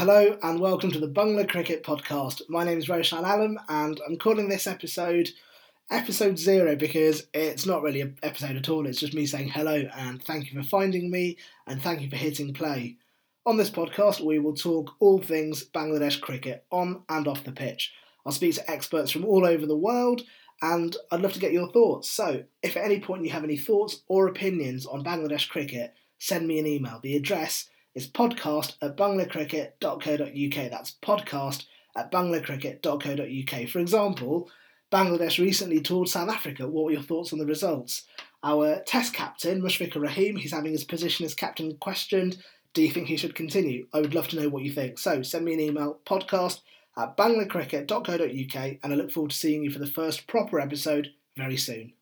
Hello and welcome to the Bangla Cricket Podcast. My name is Roshan Alam and I'm calling this episode episode zero because it's not really an episode at all. It's just me saying hello and thank you for finding me and thank you for hitting play. On this podcast, we will talk all things Bangladesh cricket on and off the pitch. I'll speak to experts from all over the world and I'd love to get your thoughts. So, if at any point you have any thoughts or opinions on Bangladesh cricket, send me an email. The address is podcast at banglacricket.co.uk. That's podcast at banglacricket.co.uk. For example, Bangladesh recently toured South Africa. What were your thoughts on the results? Our test captain, Mushfiqur Rahim, he's having his position as captain questioned. Do you think he should continue? I would love to know what you think. So send me an email, podcast at banglacricket.co.uk, and I look forward to seeing you for the first proper episode very soon.